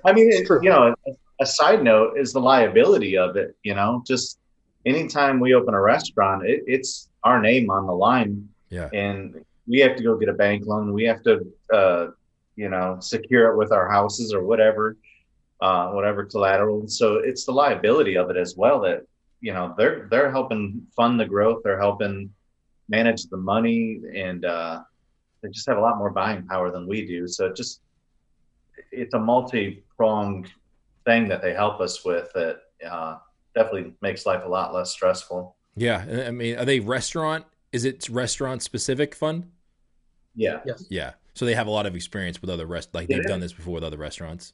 I mean, it, you know, a, a side note is the liability of it. You know, just anytime we open a restaurant, it, it's our name on the line. Yeah. And we have to go get a bank loan. We have to, uh, you know, secure it with our houses or whatever, uh, whatever collateral. So it's the liability of it as well that, you know, they're, they're helping fund the growth. They're helping manage the money and, uh, they just have a lot more buying power than we do. So it just, it's a multi-pronged thing that they help us with that, uh, definitely makes life a lot less stressful. Yeah, I mean, are they restaurant? Is it restaurant specific fund? Yeah. Yes. Yeah. So they have a lot of experience with other rest. Like they've done this before with other restaurants.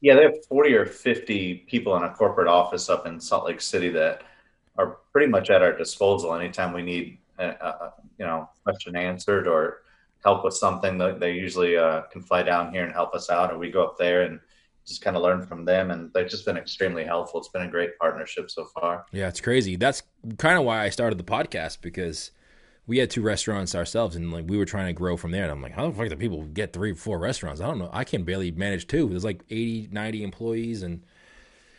Yeah, they have forty or fifty people in a corporate office up in Salt Lake City that are pretty much at our disposal anytime we need, a you know, question answered or help with something. That they usually uh, can fly down here and help us out, or we go up there and just kind of learn from them and they've just been extremely helpful. It's been a great partnership so far. Yeah it's crazy. That's kind of why i started the podcast because we had two restaurants ourselves and like we were trying to grow from there and i'm like how the fuck do people get three four restaurants? I don't know. I can barely manage two. There's like 80 90 employees and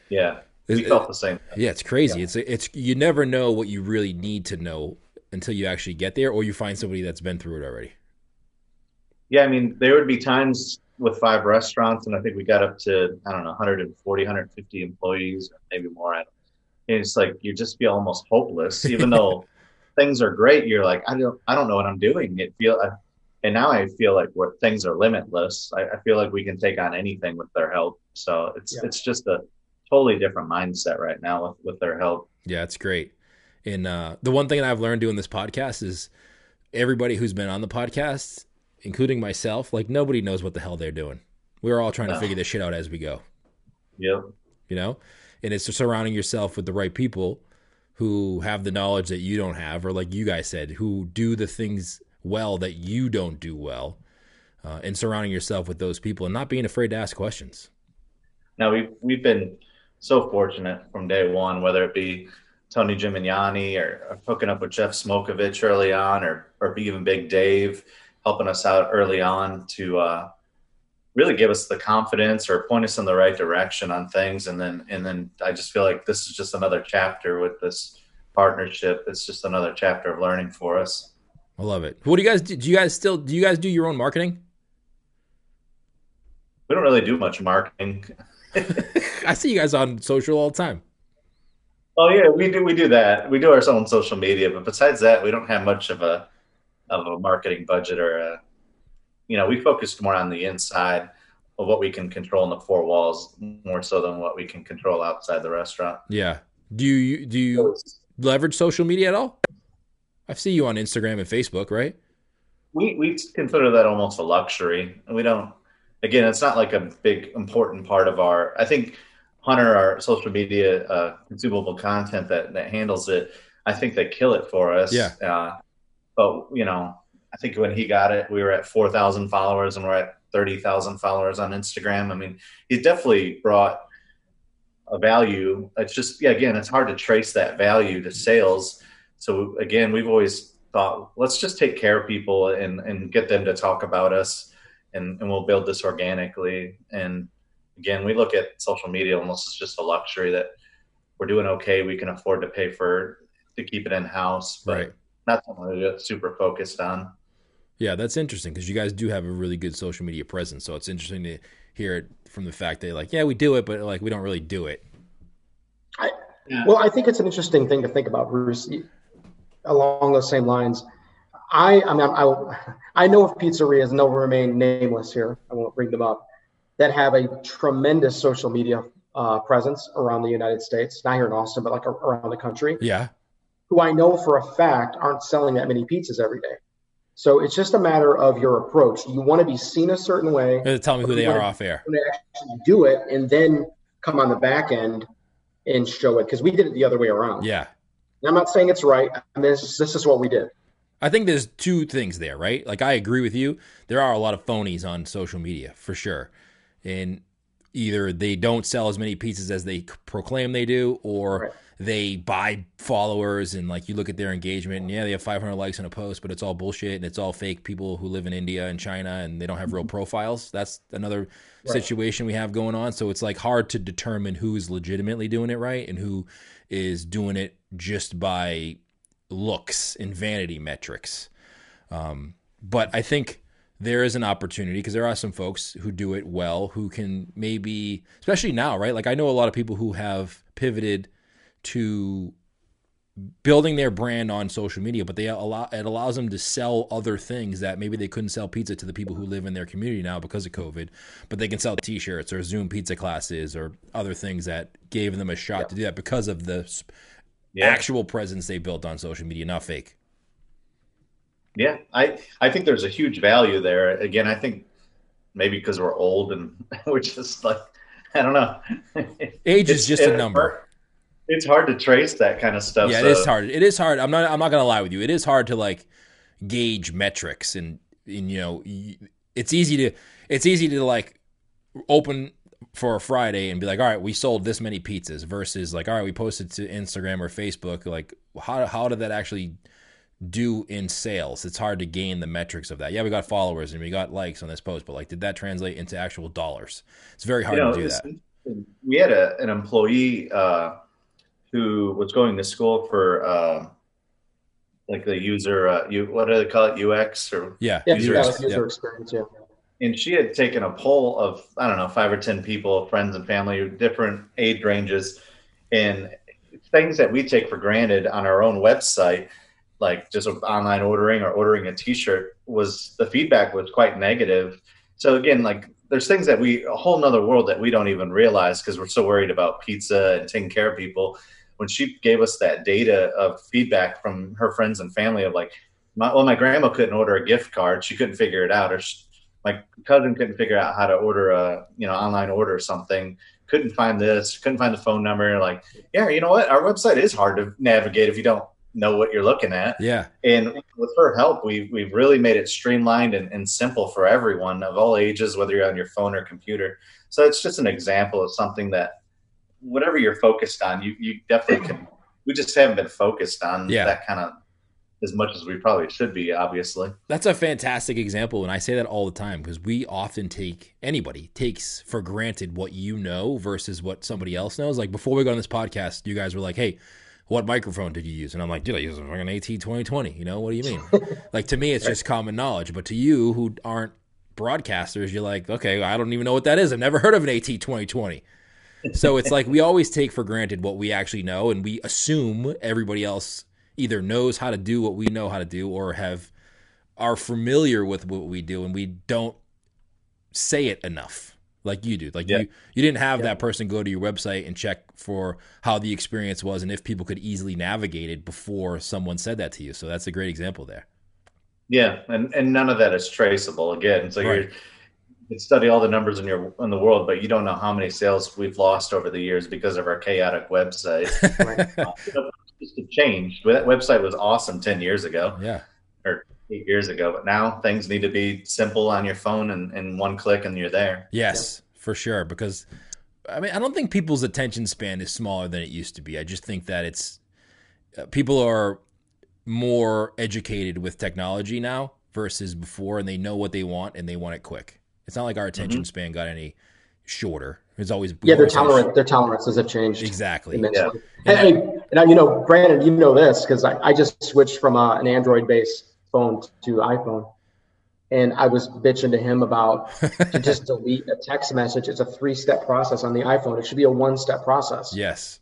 yeah we felt the same yeah it's crazy. Yeah. it's it's you never know what you really need to know until you actually get there or you find somebody that's been through it already yeah i mean there would be times with five restaurants, and I think we got up to I don't know 140, 150 employees, maybe more. I don't. And it's like you just feel almost hopeless, even though things are great. You're like, I don't, I don't know what I'm doing. It feel, uh, and now I feel like what things are limitless. I, I, feel like we can take on anything with their help. So it's yeah. it's just a totally different mindset right now with with their help. Yeah, it's great. And uh, the one thing that I've learned doing this podcast is everybody who's been on the podcast including myself, like nobody knows what the hell they're doing. We're all trying to figure this shit out as we go. Yep. You know, and it's surrounding yourself with the right people who have the knowledge that you don't have, or like you guys said, who do the things well that you don't do well, uh, and surrounding yourself with those people and not being afraid to ask questions. Now we've we've been so fortunate from day one, whether it be Tony Gemignani or, or hooking up with Jeff Smokevitch early on, or or even Big Dave helping us out early on to uh, really give us the confidence or point us in the right direction on things. And then, and then I just feel like this is just another chapter with this partnership. It's just another chapter of learning for us. I love it. What do you guys do? Do you guys still do you guys do your own marketing? We don't really do much marketing. I see you guys on social all the time. Oh yeah, we do. We do that. We do our own social media, but besides that, we don't have much of a of a marketing budget or a. You know, we focus more on the inside of what we can control in the four walls, more so than what we can control outside the restaurant. Yeah. Do you do you leverage social media at all? I see you on Instagram and Facebook, right? We we consider that almost a luxury. We don't. Again, it's not like a big important part of our. I think Hunter, our social media uh, consumable content that that handles it, I think they kill it for us. Yeah. Uh, but you know, I think when he got it, we were at four thousand followers, and we're at thirty thousand followers on Instagram. I mean, he definitely brought a value. It's just yeah, again, it's hard to trace that value to sales. So again, we've always thought let's just take care of people and and get them to talk about us, and and we'll build this organically. And again, we look at social media almost as just a luxury that we're doing okay. We can afford to pay for to keep it in house, but Right. not something to get super focused on. Yeah, that's interesting because you guys do have a really good social media presence. So it's interesting to hear it from the fact that like, yeah, we do it, but like we don't really do it. Well, I think it's an interesting thing to think about, Bruce. Along those same lines, I, I mean, I, I know of pizzerias, and they'll remain nameless here. I won't bring them up. That have a tremendous social media uh, presence around the United States, not here in Austin, but like around the country. Yeah. Who I know for a fact aren't selling that many pizzas every day. So it's just a matter of your approach. You want to be seen a certain way. Uh, Tell me who they are off air. they actually do it and then come on the back end and show it because we did it the other way around. Yeah. And I'm not saying it's right. I mean, this, this is what we did. I think there's two things there, right? Like I agree with you. There are a lot of phonies on social media for sure. And either they don't sell as many pizzas as they proclaim they do or Right. they buy followers and like you look at their engagement and yeah, they have 500 likes on a post, but it's all bullshit and it's all fake people who live in India and China and they don't have real profiles. That's another Right. situation we have going on. So it's like hard to determine who's legitimately doing it right and who is doing it just by looks and vanity metrics. Um, but I think there is an opportunity because there are some folks who do it well who can maybe, especially now, right? Like I know a lot of people who have pivoted to building their brand on social media, but they allow it allows them to sell other things that maybe they couldn't sell pizza to the people who live in their community now because of COVID, but they can sell T-shirts or Zoom pizza classes or other things that gave them a shot to do that because of the Yeah. actual presence they built on social media, not fake. Yeah, I I think there's a huge value there. Again, I think maybe because we're old and we're just like I don't know. Age is just a it- number. It's hard to trace that kind of stuff. Yeah, it so- is hard. It is hard. I'm not. I'm not gonna lie with you. It is hard to like gauge metrics, and, and you know, it's easy to it's easy to like open for a Friday and be like, all right, we sold this many pizzas versus like, all right, we posted to Instagram or Facebook. Like, how how did that actually do in sales? It's hard to gain the metrics of that. Yeah, we got followers and we got likes on this post, but like, did that translate into actual dollars? It's very hard you know, to do that. We had a, an employee uh, who was going to school for uh, like the user, uh, you what do they call it, UX or Yeah, Yeah, User yeah, user Yeah. experience. Yeah. and she had taken a poll of I don't know five or ten people, friends and family, different age ranges, and things that we take for granted on our own website, like just online ordering or ordering a T-shirt, was the feedback was quite negative. So again, like there's things that we a whole nother world that we don't even realize because we're so worried about pizza and taking care of people. When she gave us that data of feedback from her friends and family of like, my, well, my grandma couldn't order a gift card; she couldn't figure it out, or she, my cousin couldn't figure out how to order a you know online order or something. Couldn't find this couldn't find the phone number. Like yeah you know what? Our website is hard to navigate if you don't know what you're looking at Yeah, and with her help we've, we've really made it streamlined and, and simple for everyone of all ages whether you're on your phone or computer so it's just an example of something that whatever you're focused on you, you definitely can we just haven't been focused on Yeah. that kind of as much as we probably should be obviously That's a fantastic example, and I say that all the time because we often take anybody takes for granted what you know versus what somebody else knows. Like before we got on this podcast, you guys were like, "Hey, what microphone did you use?" And I'm like, "Dude, I use a fucking AT 2020." You know what do you mean? like to me, it's just common knowledge, but to you who aren't broadcasters, you're like, "Okay, I don't even know what that is. I've never heard of an AT 2020." So it's like we always take for granted what we actually know, and we assume everybody else either knows how to do what we know how to do, or have are familiar with what we do, and we don't say it enough like you do. Like Yeah. you, you didn't have that person go to your website and check for how the experience was and if people could easily navigate it before someone said that to you. So that's a great example there. Yeah, and and none of that is traceable. Again, so Right. you're you can study all the numbers in your in the world, but you don't know how many sales we've lost over the years because of our chaotic website. Right. Uh, just it changed. That website was awesome ten years ago yeah. Or eight years ago, but now things need to be simple on your phone and, and one click and you're there. Yes, for sure. Because I mean, I don't think people's attention span is smaller than it used to be. I just think that it's uh, people are more educated with technology now versus before, and they know what they want and they want it quick. It's not like our attention span got any shorter. It's always Yeah, their always had a tolerant their tolerances have changed Exactly. immensely. And, and, and, you know, Brandon, you know this because I, I just switched from uh, an Android-based phone to iPhone, and I was bitching to him about to just delete a text message. It's a three-step process on the iPhone. It should be a one-step process. Yes.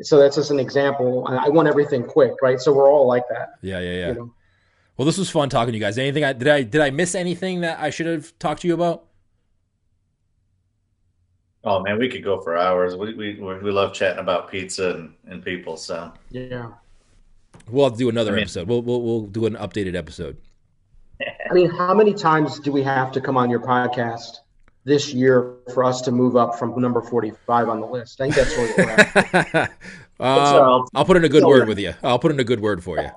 So that's just an example. I I want everything quick, right? So we're all like that. Yeah. Yeah. Yeah. You know? Well, this was fun talking to you guys. Anything I did I did I miss anything that I should have talked to you about? Oh man, we could go for hours. We we we love chatting about pizza and, and people. So Yeah. We'll have to do another I mean- episode. We'll, we'll we'll do an updated episode. I mean, how many times do we have to come on your podcast this year for us to move up from number 45 on the list? I think that's where we're at. Um, I'll put in a good So- word with you. I'll put in a good word for you.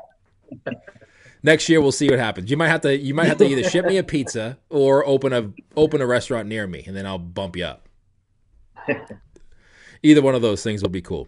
Next year we'll see what happens. You might have to you might have to either ship me a pizza or open a open a restaurant near me, and then I'll bump you up. Either one of those things will be cool.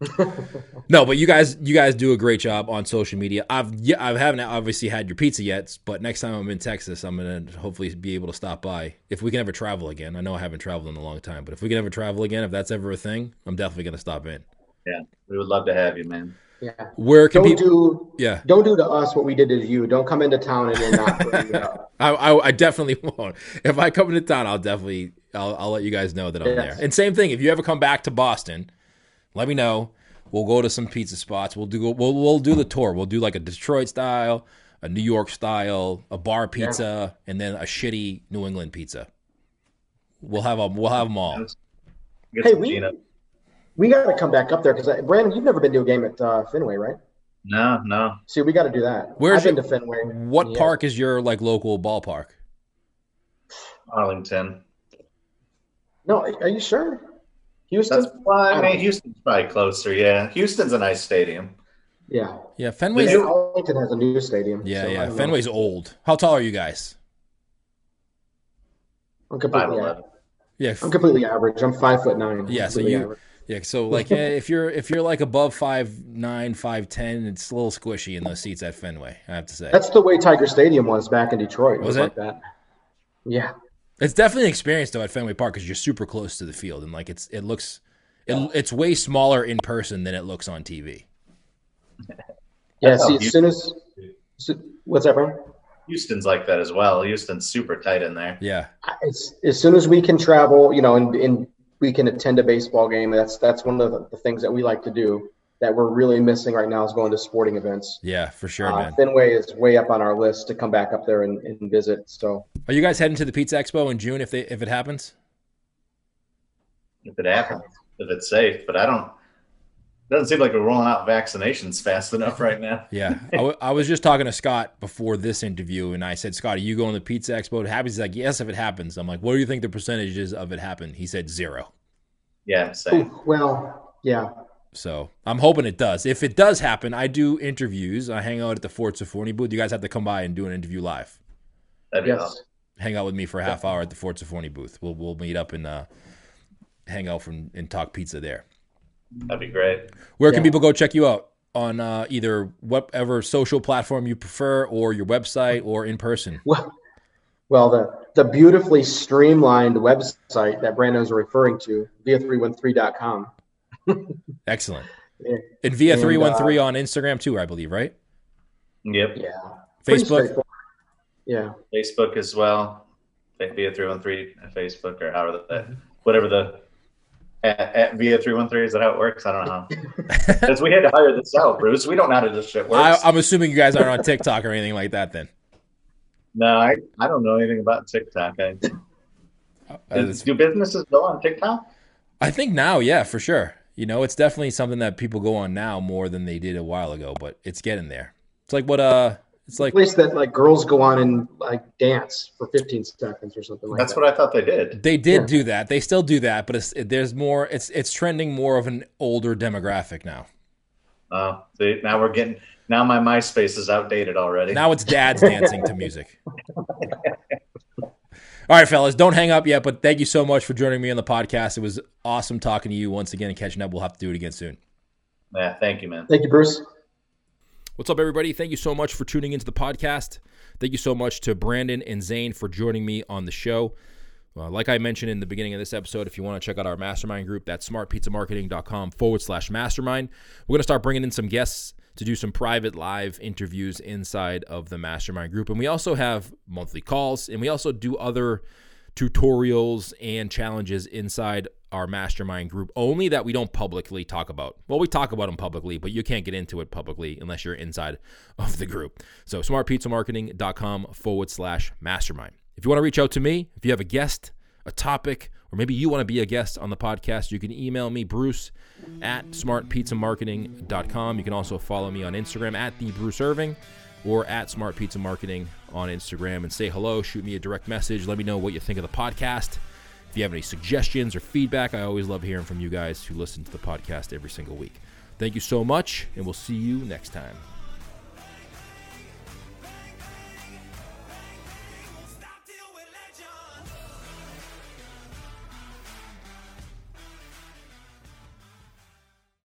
no, but you guys you guys do a great job on social media. I've yeah, I haven't obviously had your pizza yet, but next time I'm in Texas, I'm gonna hopefully be able to stop by if we can ever travel again. I know I haven't traveled in a long time, but if we can ever travel again, if that's ever a thing, I'm definitely gonna stop in. yeah, we would love to have you, man. Yeah. Where can Don't people? do Yeah, don't do to us what we did to you. Don't come into town and then not bring it. I, I, I definitely won't. If I come into town, I'll definitely I'll, I'll let you guys know that I'm Yes. there. And same thing, if you ever come back to Boston, let me know. We'll go to some pizza spots. We'll do we'll we'll do the tour. We'll do like a Detroit style, a New York style, a bar pizza, and then a shitty New England pizza. We'll have them. We'll have them all. Hey, we- We got to come back up there because Brandon, you've never been to a game at uh, Fenway, right? No, no. See, we got to do that. Where's I've been to Fenway. What Yeah. park is your like local ballpark? Arlington. No, are you sure? Houston? That's why I mean Houston's probably closer. Yeah, Houston's a nice stadium. yeah. Yeah, But Fenway's. then Arlington has a new stadium. Yeah, so yeah. don't know. Fenway's old. How tall are you guys? I'm completely, eleven. Yeah, I'm completely average. I'm five foot nine. Yeah, so you- average. Yeah, so like eh, if you're if you're like above five nine, five ten, it's a little squishy in those seats at Fenway. I have to say, That's the way Tiger Stadium was back in Detroit. It Was was, it? like that. Yeah. It's definitely an experience though at Fenway Park because you're super close to the field and like it's it looks it, it's way smaller in person than it looks on TV. Yeah. See, oh, as soon as so- what's that, Brian? Houston's like that as well. Houston's super tight in there. Yeah, As, as soon as we can travel, you know, and, and we can attend a baseball game, that's that's one of the, the things that we like to do. That we're really missing right now is going to sporting events. yeah, for sure, Uh, man. Fenway is way up on our list to come back up there and, and visit. So Are you guys heading to the Pizza Expo in June if they if it happens? If it happens, if it's safe. But I don't. It Doesn't seem like we're rolling out vaccinations fast enough right now. Yeah, I, w- I was just talking to Scott before this interview, and I said, "Scott, are you going to the Pizza Expo? It happens." He's like, "Yes, if it happens." I'm like, "What do you think the percentages of it happen?" He said zero. Yeah, same. Ooh, well, yeah. So I'm hoping it does. If it does happen, I do interviews. I hang out at the Fort Safoni booth. You guys have to come by and do an interview live. That'd be Yes. awesome. Hang out with me for a half hour at the Fort Safoni booth. We'll we'll meet up and uh, hang out from and talk pizza there. That'd be great. Where can people go check you out on uh, either whatever social platform you prefer, or your website, or in person? Well, well, the the beautifully streamlined website that Brandon's referring to, via313.com. Excellent. Yeah. And via three one three on Instagram too, I believe, right? Yep. Yeah. Facebook. Yeah. Facebook as well. Via three one three Facebook or however that, mm-hmm. whatever the at, at via 313 is that how it works i don't know because we had to hire this out bruce we don't know how this shit works I, am assuming you guys aren't on tiktok or anything like that then no i, I don't know anything about tiktok I, uh, is, do businesses go on tiktok i think now yeah for sure you know it's definitely something that people go on now more than they did a while ago but it's getting there it's like what uh it's like place that like girls go on and like dance for 15 seconds or something like that's that. what I thought they did. They did yeah. do that. They still do that, but it's, there's more. It's it's trending more of an older demographic now. Oh, uh, see, now we're getting. Now my MySpace is outdated already. Now it's dads dancing to music. All right, fellas, don't hang up yet. But thank you so much for joining me on the podcast. It was awesome talking to you once again and catching up. We'll have to do it again soon. Yeah, thank you, man. Thank you, Bruce. What's up, everybody? Thank you so much for tuning into the podcast. Thank you so much to Brandon and Zane for joining me on the show. Uh, like I mentioned in the beginning of this episode, if you want to check out our mastermind group, that's smartpizzamarketing.com forward slash mastermind. We're going to start bringing in some guests to do some private live interviews inside of the mastermind group. And we also have monthly calls and we also do other tutorials and challenges inside our mastermind group only that we don't publicly talk about. Well, we talk about them publicly, but you can't get into it publicly unless you're inside of the group. So smartpizzamarketing.com forward slash mastermind. If you want to reach out to me, if you have a guest, a topic, or maybe you want to be a guest on the podcast, you can email me, Bruce at smartpizzamarketing.com. You can also follow me on Instagram at the Bruce Irving or at Smart Pizza Marketing on Instagram and say hello. Shoot me a direct message. Let me know what you think of the podcast. If you have any suggestions or feedback, I always love hearing from you guys who listen to the podcast every single week. Thank you so much, and we'll see you next time.